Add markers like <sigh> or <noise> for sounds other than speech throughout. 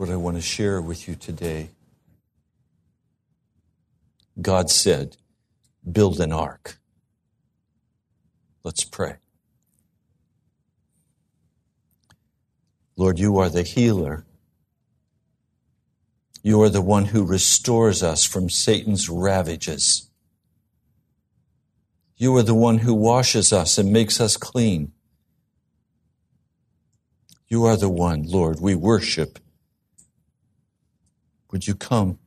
what I want to share with you today. God said, build an ark. Let's pray. Lord, you are the healer. You are the one who restores us from Satan's ravages. You are the one who washes us and makes us clean. You are the one, Lord, we worship. Would you come?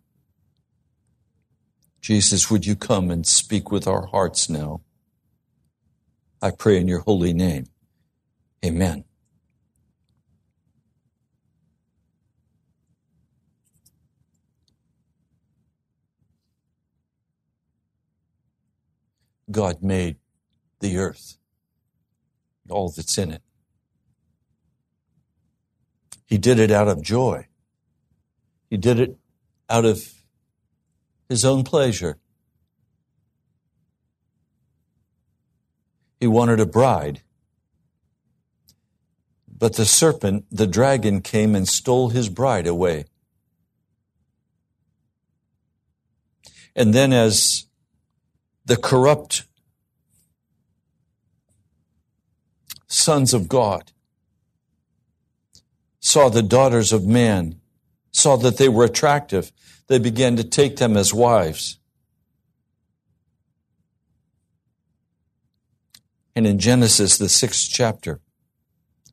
Jesus, would you come and speak with our hearts now? I pray in your holy name. Amen. God made the earth, all that's in it. He did it out of joy. He did it out of his own pleasure. He wanted a bride. But the serpent, the dragon, came and stole his bride away. And then, as the corrupt sons of God saw the daughters of man, saw that they were attractive, they began to take them as wives. And in Genesis, the sixth chapter,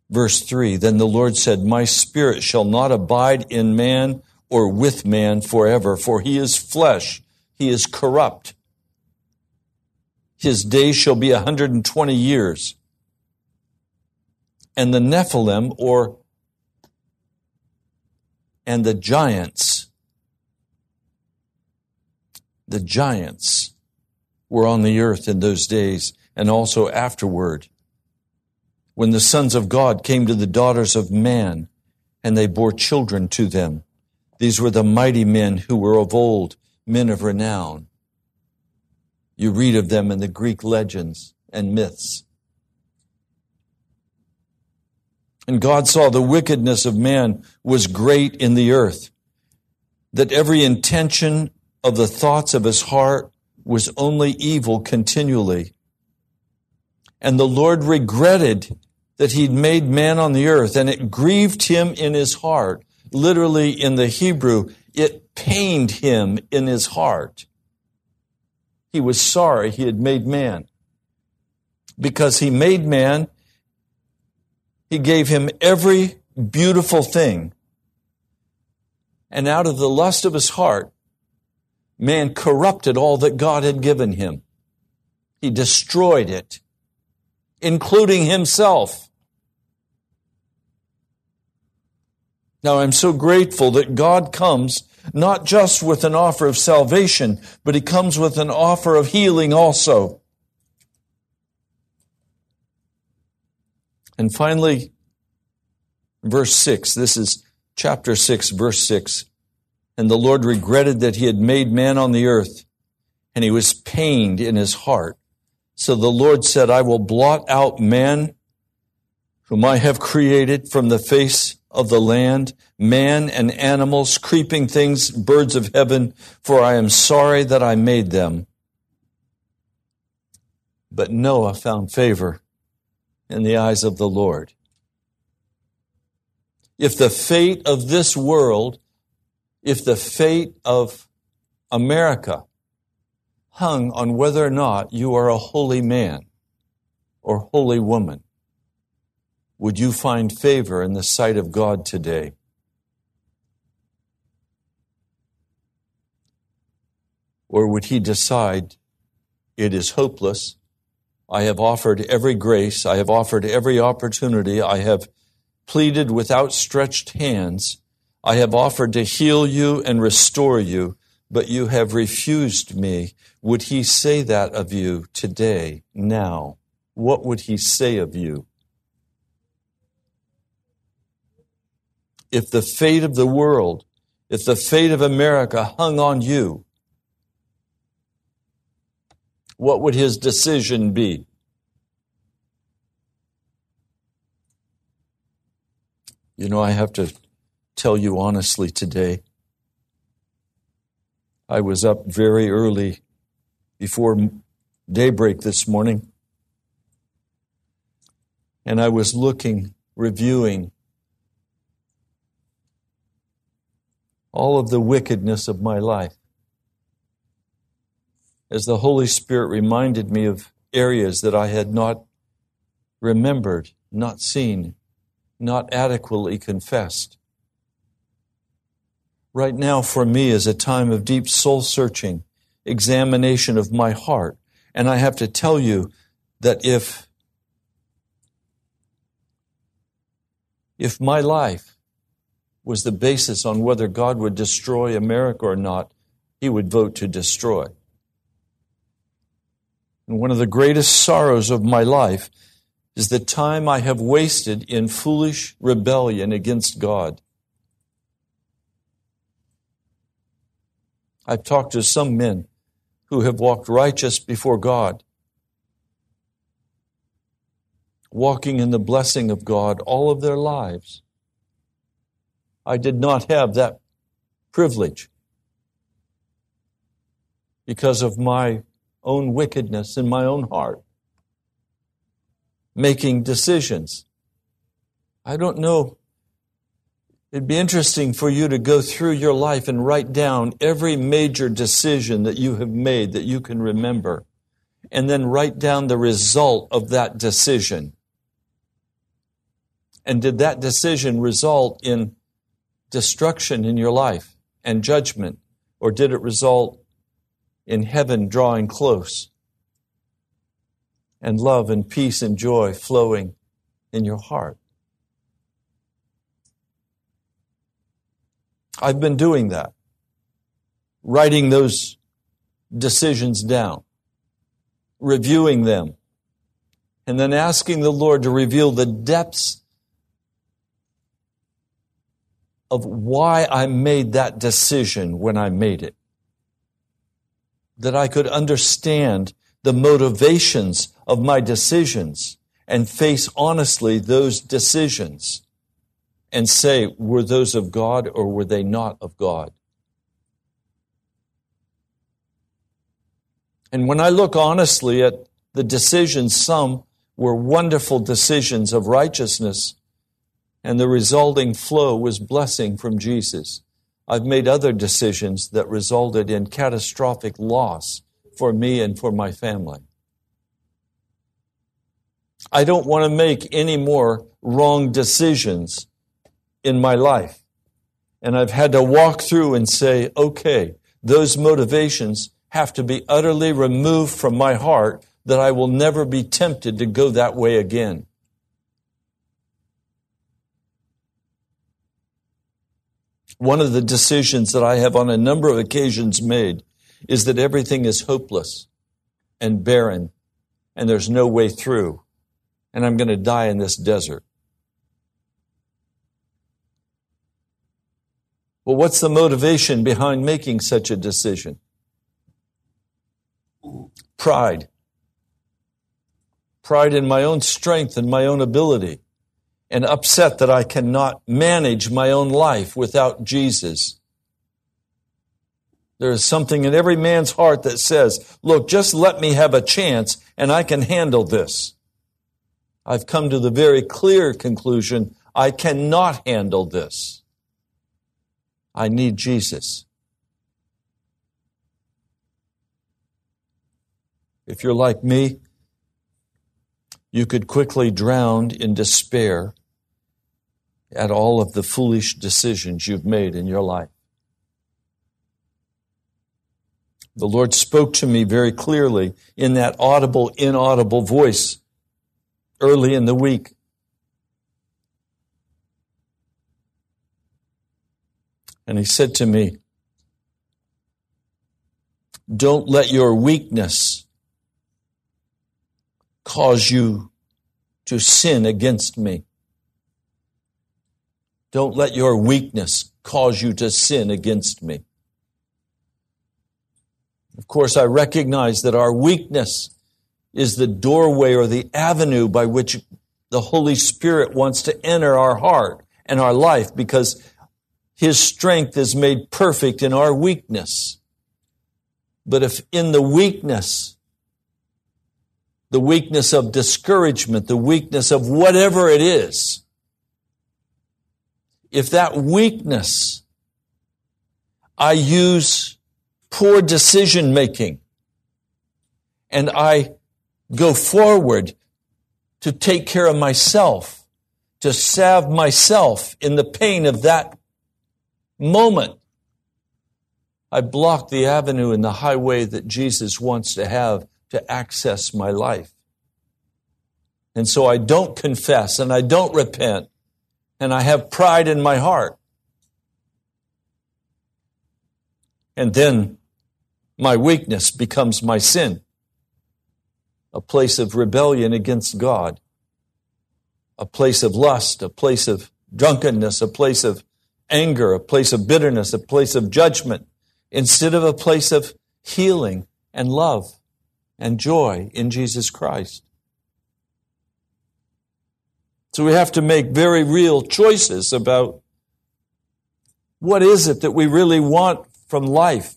verse three, then the Lord said, My spirit shall not abide in man or with man forever, for he is flesh, he is corrupt. His days shall be a 120 years. And the Nephilim, or and the giants, the giants were on the earth in those days and also afterward. When the sons of God came to the daughters of man and they bore children to them. These were the mighty men who were of old, men of renown. You read of them in the Greek legends and myths. And God saw the wickedness of man was great in the earth, that every intention of the thoughts of his heart was only evil continually. And the Lord regretted that he'd made man on the earth, and it grieved him in his heart. Literally in the Hebrew, it pained him in his heart he was sorry he had made man. Because he made man, he gave him every beautiful thing. And out of the lust of his heart, man corrupted all that God had given him. He destroyed it, including himself. Now I'm so grateful that God comes not just with an offer of salvation, but he comes with an offer of healing also. And finally, verse 6, this is chapter 6, verse 6. And the Lord regretted that he had made man on the earth, and he was pained in his heart. So the Lord said, I will blot out man whom I have created from the face of the land, man and animals, creeping things, birds of heaven, for I am sorry that I made them. But Noah found favor in the eyes of the Lord. If the fate of this world, if the fate of America hung on whether or not you are a holy man or holy woman, would you find favor in the sight of God today? Or would he decide it is hopeless? I have offered every grace. I have offered every opportunity. I have pleaded with outstretched hands. I have offered to heal you and restore you, but you have refused me. Would he say that of you today, now? What would he say of you? if the fate of the world, if the fate of America hung on you, what would his decision be? You know, I have to tell you honestly today. I was up very early before daybreak this morning, and I was looking, reviewing all of the wickedness of my life. As the Holy Spirit reminded me of areas that I had not remembered, not seen, not adequately confessed. Right now, for me, is a time of deep soul searching, examination of my heart. And I have to tell you that if, if my life was the basis on whether God would destroy America or not, he would vote to destroy. And one of the greatest sorrows of my life is the time I have wasted in foolish rebellion against God. I've talked to some men who have walked righteous before God, walking in the blessing of God all of their lives. I did not have that privilege because of my own wickedness in my own heart, making decisions. I don't know. It'd be interesting for you to go through your life and write down every major decision that you have made that you can remember, and then write down the result of that decision. And did that decision result in destruction in your life and judgment, or did it result in heaven drawing close and love and peace and joy flowing in your heart. I've been doing that, writing those decisions down, reviewing them, and then asking the Lord to reveal the depths of why I made that decision when I made it that I could understand the motivations of my decisions and face honestly those decisions and say, were those of God or were they not of God? And when I look honestly at the decisions, some were wonderful decisions of righteousness, and the resulting flow was blessing from Jesus. I've made other decisions that resulted in catastrophic loss for me and for my family. I don't want to make any more wrong decisions in my life. And I've had to walk through and say, okay, those motivations have to be utterly removed from my heart that I will never be tempted to go that way again. One of the decisions that I have on a number of occasions made is that everything is hopeless and barren and there's no way through and I'm going to die in this desert. Well, what's the motivation behind making such a decision? Pride. Pride in my own strength and my own ability and upset that I cannot manage my own life without Jesus. There is something in every man's heart that says, look, just let me have a chance and I can handle this. I've come to the very clear conclusion, I cannot handle this. I need Jesus. If you're like me, you could quickly drown in despair at all of the foolish decisions you've made in your life. The Lord spoke to me very clearly in that audible, inaudible voice early in the week. And He said to me, Don't let your weakness cause you to sin against me. Don't let your weakness cause you to sin against me. Of course, I recognize that our weakness is the doorway or the avenue by which the Holy Spirit wants to enter our heart and our life because His strength is made perfect in our weakness. But if in the weakness, the weakness of discouragement, the weakness of whatever it is, if that weakness I use poor decision making and I go forward to take care of myself, to salve myself in the pain of that moment. I block the avenue and the highway that Jesus wants to have to access my life. And so I don't confess and I don't repent and I have pride in my heart. And then my weakness becomes my sin, a place of rebellion against God, a place of lust, a place of drunkenness, a place of anger, a place of bitterness, a place of judgment, instead of a place of healing and love and joy in Jesus Christ. So we have to make very real choices about what is it that we really want from life.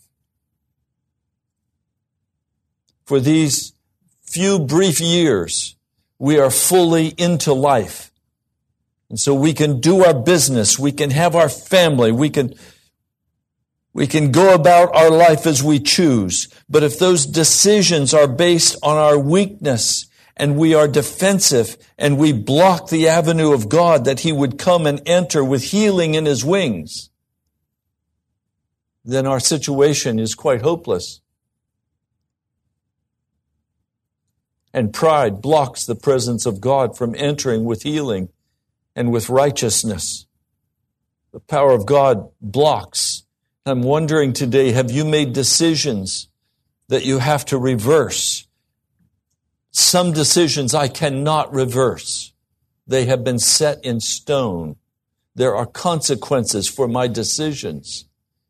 For these few brief years, we are fully into life. And so we can do our business, we can have our family, we can we can go about our life as we choose. But if those decisions are based on our weakness and we are defensive and we block the avenue of God that he would come and enter with healing in his wings, then our situation is quite hopeless. And pride blocks the presence of God from entering with healing and with righteousness. The power of God blocks. I'm wondering today, have you made decisions that you have to reverse? Some decisions I cannot reverse. They have been set in stone. There are consequences for my decisions.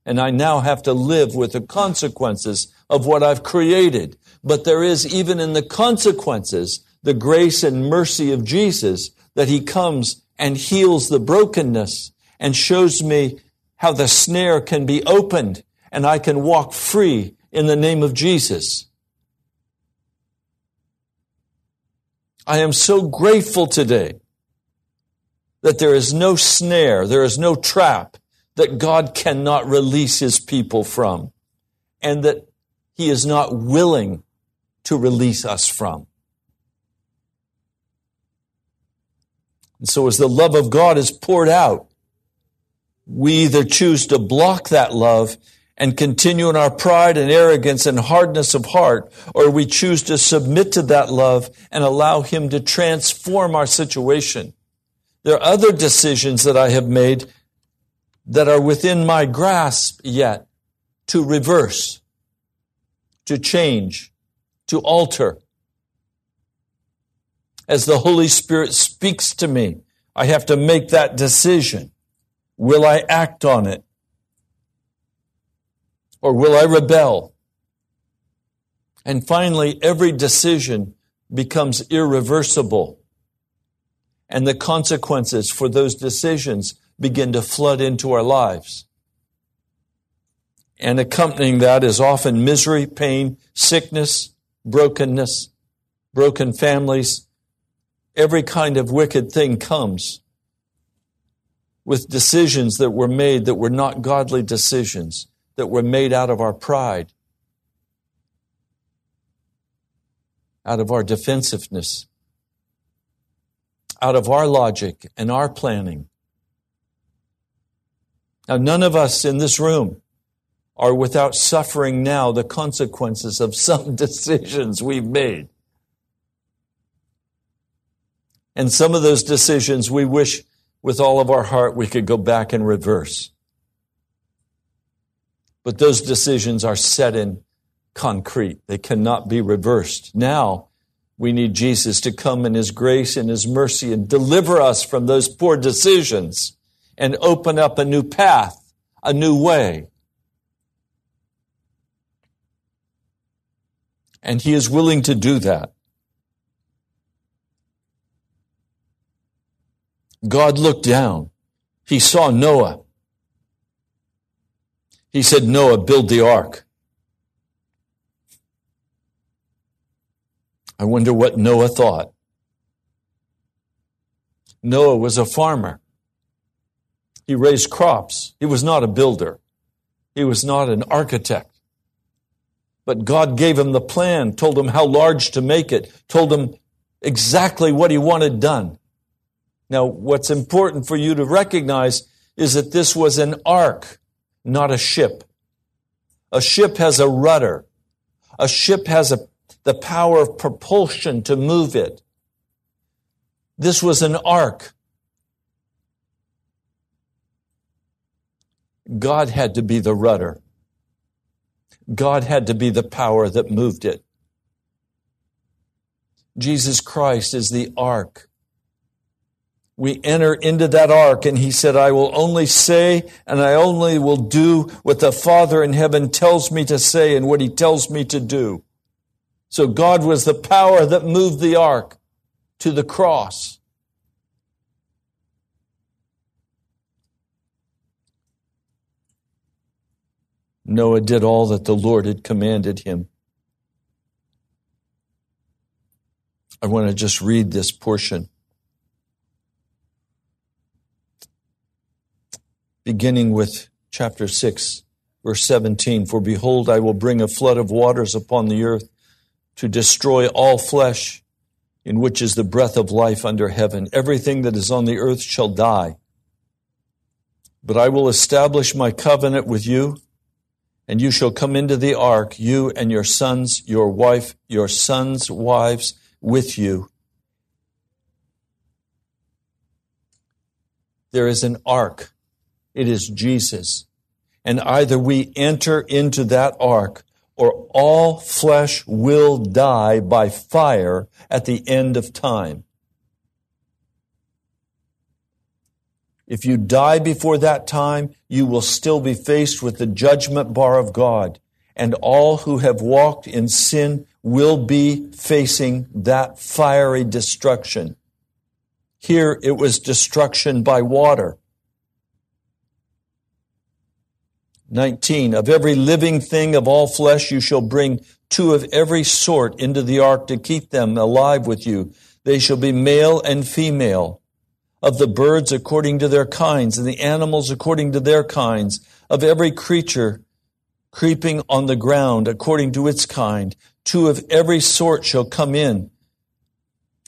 And I now have to live with the consequences of what I've created. But there is even in the consequences the grace and mercy of Jesus that he comes and heals the brokenness and shows me how the snare can be opened and I can walk free in the name of Jesus. I am so grateful today that there is no snare, there is no trap that God cannot release his people from and that he is not willing to release us from. And so as the love of God is poured out, we either choose to block that love and continue in our pride and arrogance and hardness of heart, or we choose to submit to that love and allow Him to transform our situation. There are other decisions that I have made that are within my grasp yet to reverse, to change, to alter. As the Holy Spirit speaks to me, I have to make that decision. Will I act on it? Or will I rebel? And finally, every decision becomes irreversible. And the consequences for those decisions begin to flood into our lives. And accompanying that is often misery, pain, sickness, brokenness, broken families. Every kind of wicked thing comes with decisions that were made that were not godly decisions, that were made out of our pride, out of our defensiveness, out of our logic and our planning. Now, none of us in this room are without suffering now the consequences of <laughs> some decisions we've made. And some of those decisions we wish with all of our heart we could go back and reverse. But those decisions are set in concrete. They cannot be reversed. Now, we need Jesus to come in His grace and His mercy and deliver us from those poor decisions and open up a new path, a new way. And He is willing to do that. God looked down. He saw Noah He said, Noah, build the ark. I wonder what Noah thought. Noah was a farmer. He raised crops. He was not a builder. He was not an architect. But God gave him the plan, told him how large to make it, told him exactly what he wanted done. Now, what's important for you to recognize is that this was an ark, not a ship. A ship has a rudder. A ship has a, the power of propulsion to move it. This was an ark. God had to be the rudder. God had to be the power that moved it. Jesus Christ is the ark. We enter into that ark and he said, I will only say and I only will do what the Father in heaven tells me to say and what he tells me to do. So God was the power that moved the ark to the cross. Noah did all that the Lord had commanded him. I want to just read this portion. Beginning with chapter 6, verse 17 For behold, I will bring a flood of waters upon the earth to destroy all flesh, in which is the breath of life under heaven. Everything that is on the earth shall die. But I will establish my covenant with you and you shall come into the ark, you and your sons, your wife, your sons' wives with you. There is an ark. It is Jesus. And either we enter into that ark or all flesh will die by fire at the end of time. If you die before that time, you will still be faced with the judgment bar of God. And all who have walked in sin will be facing that fiery destruction. Here it was destruction by water. 19. Of every living thing of all flesh you shall bring two of every sort into the ark to keep them alive with you. They shall be male and female of the birds according to their kinds, and the animals according to their kinds, of every creature creeping on the ground according to its kind. Two of every sort shall come in,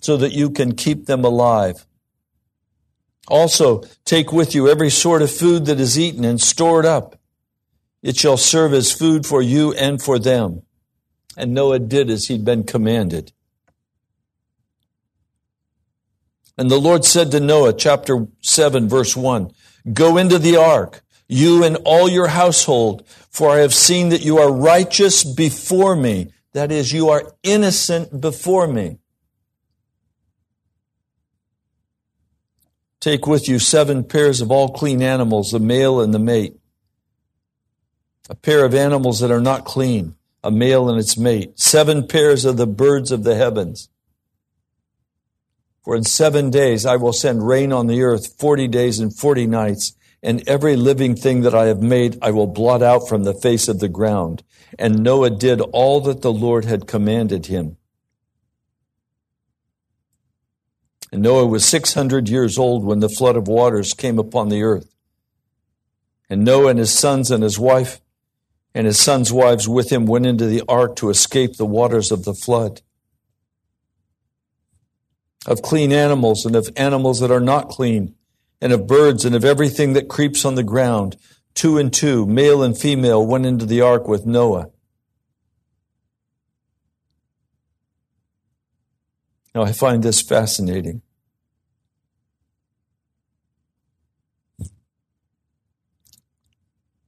so that you can keep them alive. Also, take with you every sort of food that is eaten and store it up. It shall serve as food for you and for them. And Noah did as he'd been commanded. And the Lord said to Noah, chapter 7, verse 1, Go into the ark, you and all your household, for I have seen that you are righteous before me. That is, you are innocent before me. Take with you seven pairs of all clean animals, the male and the mate. A pair of animals that are not clean, a male and its mate. Seven pairs of the birds of the heavens for in seven days I will send rain on the earth, forty days and forty nights, and every living thing that I have made I will blot out from the face of the ground. And Noah did all that the Lord had commanded him. And Noah was 600 years old when the flood of waters came upon the earth. And Noah and his sons and his wife and his sons' wives with him went into the ark to escape the waters of the flood of clean animals and of animals that are not clean, and of birds and of everything that creeps on the ground. Two and two, male and female, went into the ark with Noah. Now, I find this fascinating.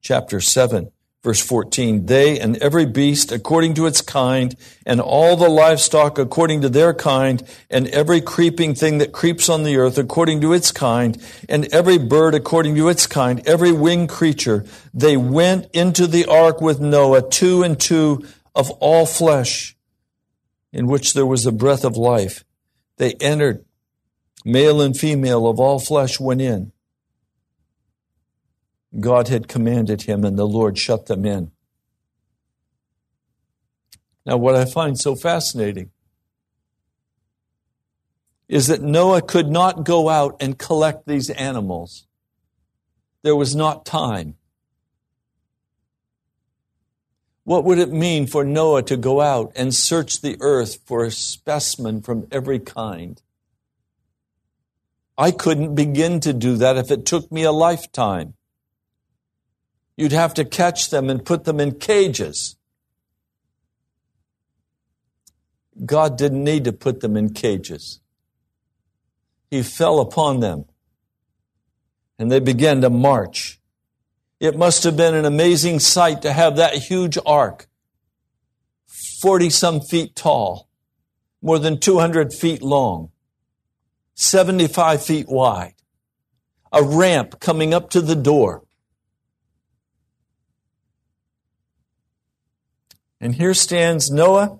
Chapter 7 Verse 14, they and every beast according to its kind, and all the livestock according to their kind, and every creeping thing that creeps on the earth according to its kind, and every bird according to its kind, every winged creature, they went into the ark with Noah, two and two of all flesh, in which there was a breath of life. They entered, male and female of all flesh went in. God had commanded him, and the Lord shut them in. Now, what I find so fascinating is that Noah could not go out and collect these animals. There was not time. What would it mean for Noah to go out and search the earth for a specimen from every kind? I couldn't begin to do that if it took me a lifetime. You'd have to catch them and put them in cages. God didn't need to put them in cages. He fell upon them and they began to march. It must have been an amazing sight to have that huge ark, 40 some feet tall, more than 200 feet long, 75 feet wide, a ramp coming up to the door. And here stands Noah,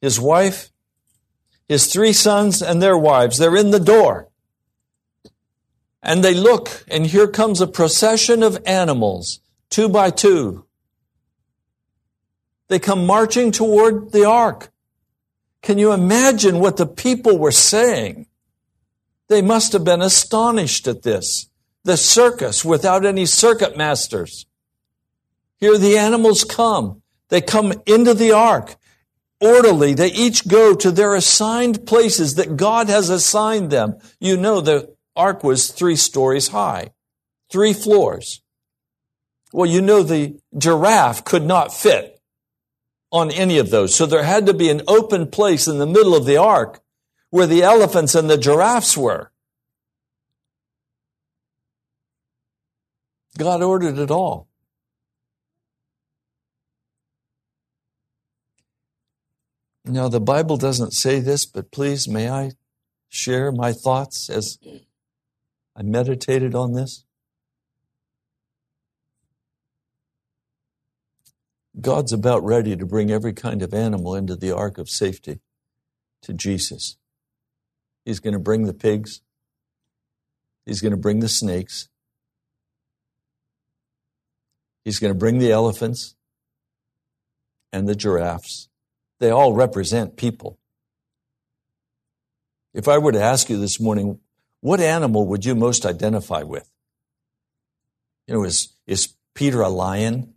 his wife, his three sons, and their wives. They're in the door. And they look, and here comes a procession of animals, two by two. They come marching toward the ark. Can you imagine what the people were saying? They must have been astonished at this. The circus without any circuit masters. Here the animals come. They come into the ark. Orderly, they each go to their assigned places that God has assigned them. You know, the ark was three stories high, three floors. Well, you know, the giraffe could not fit on any of those. So there had to be an open place in the middle of the ark where the elephants and the giraffes were. God ordered it all. Now, the Bible doesn't say this, but please, may I share my thoughts as I meditated on this? God's about ready to bring every kind of animal into the ark of safety to Jesus. He's going to bring the pigs. He's going to bring the snakes. He's going to bring the elephants and the giraffes. They all represent people. If I were to ask you this morning, what animal would you most identify with? You know, is, is Peter a lion?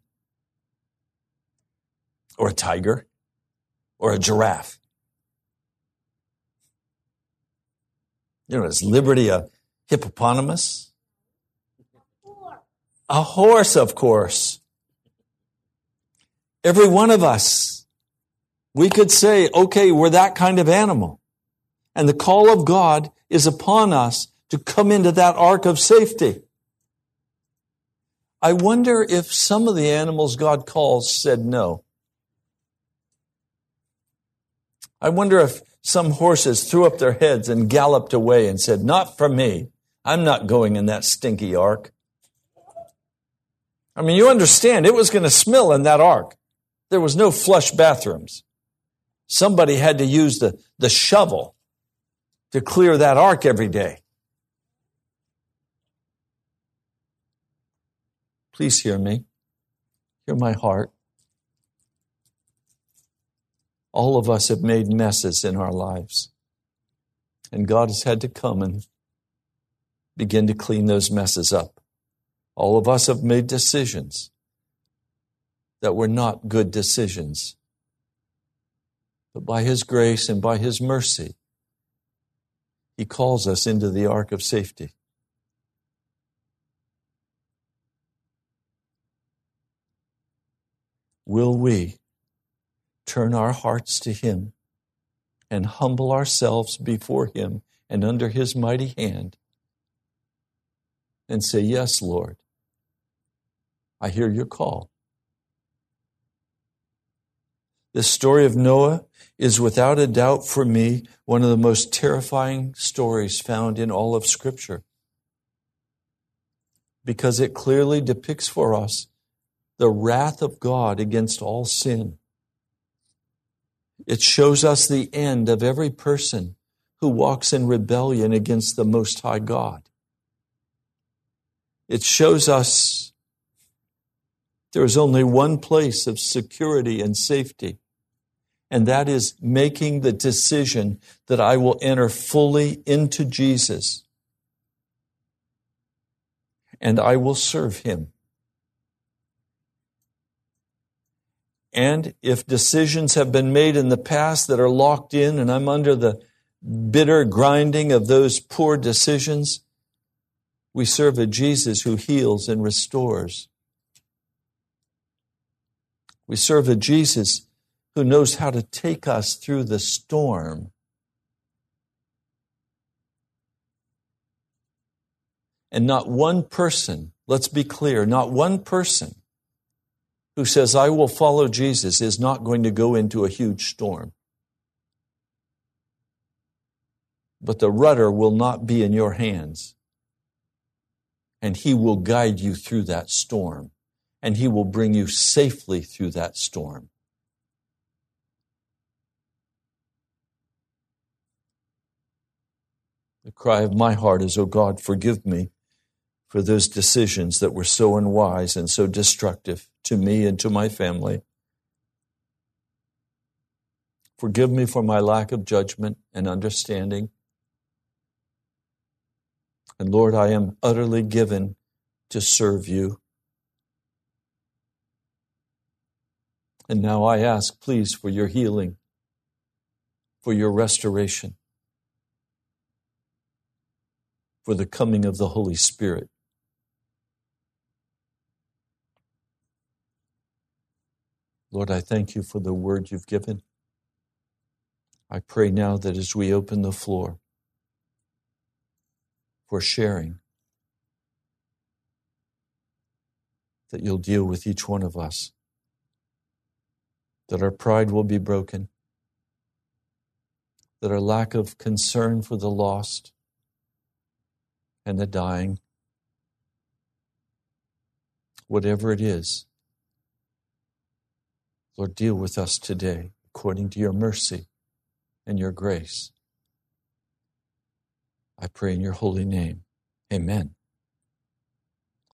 Or a tiger? Or a giraffe? You know, is Liberty a hippopotamus? A horse, of course. Every one of us we could say, okay, we're that kind of animal. And the call of God is upon us to come into that ark of safety. I wonder if some of the animals God calls said no. I wonder if some horses threw up their heads and galloped away and said, Not for me. I'm not going in that stinky ark. I mean, you understand, it was going to smell in that ark. There was no flush bathrooms. Somebody had to use the, the shovel to clear that ark every day. Please hear me. Hear my heart. All of us have made messes in our lives. And God has had to come and begin to clean those messes up. All of us have made decisions that were not good decisions but by His grace and by His mercy, He calls us into the ark of safety. Will we turn our hearts to Him and humble ourselves before Him and under His mighty hand and say, Yes, Lord, I hear your call. The story of Noah is without a doubt for me one of the most terrifying stories found in all of Scripture because it clearly depicts for us the wrath of God against all sin. It shows us the end of every person who walks in rebellion against the Most High God. it shows us there is only one place of security and safety, and that is making the decision that I will enter fully into Jesus and I will serve him. And if decisions have been made in the past that are locked in and I'm under the bitter grinding of those poor decisions, we serve a Jesus who heals and restores. We serve a Jesus who knows how to take us through the storm. And not one person, let's be clear, not one person who says, I will follow Jesus is not going to go into a huge storm. But the rudder will not be in your hands and He will guide you through that storm, and He will bring you safely through that storm. The cry of my heart is, Oh God, forgive me for those decisions that were so unwise and so destructive to me and to my family. Forgive me for my lack of judgment and understanding. And Lord, I am utterly given to serve you. And now I ask, please, for your healing, for your restoration, for the coming of the Holy Spirit. Lord, I thank you for the word you've given. I pray now that as we open the floor, for sharing. That you'll deal with each one of us. That our pride will be broken. That our lack of concern for the lost and the dying, whatever it is, Lord, deal with us today according to your mercy and your grace. I pray in your holy name. Amen.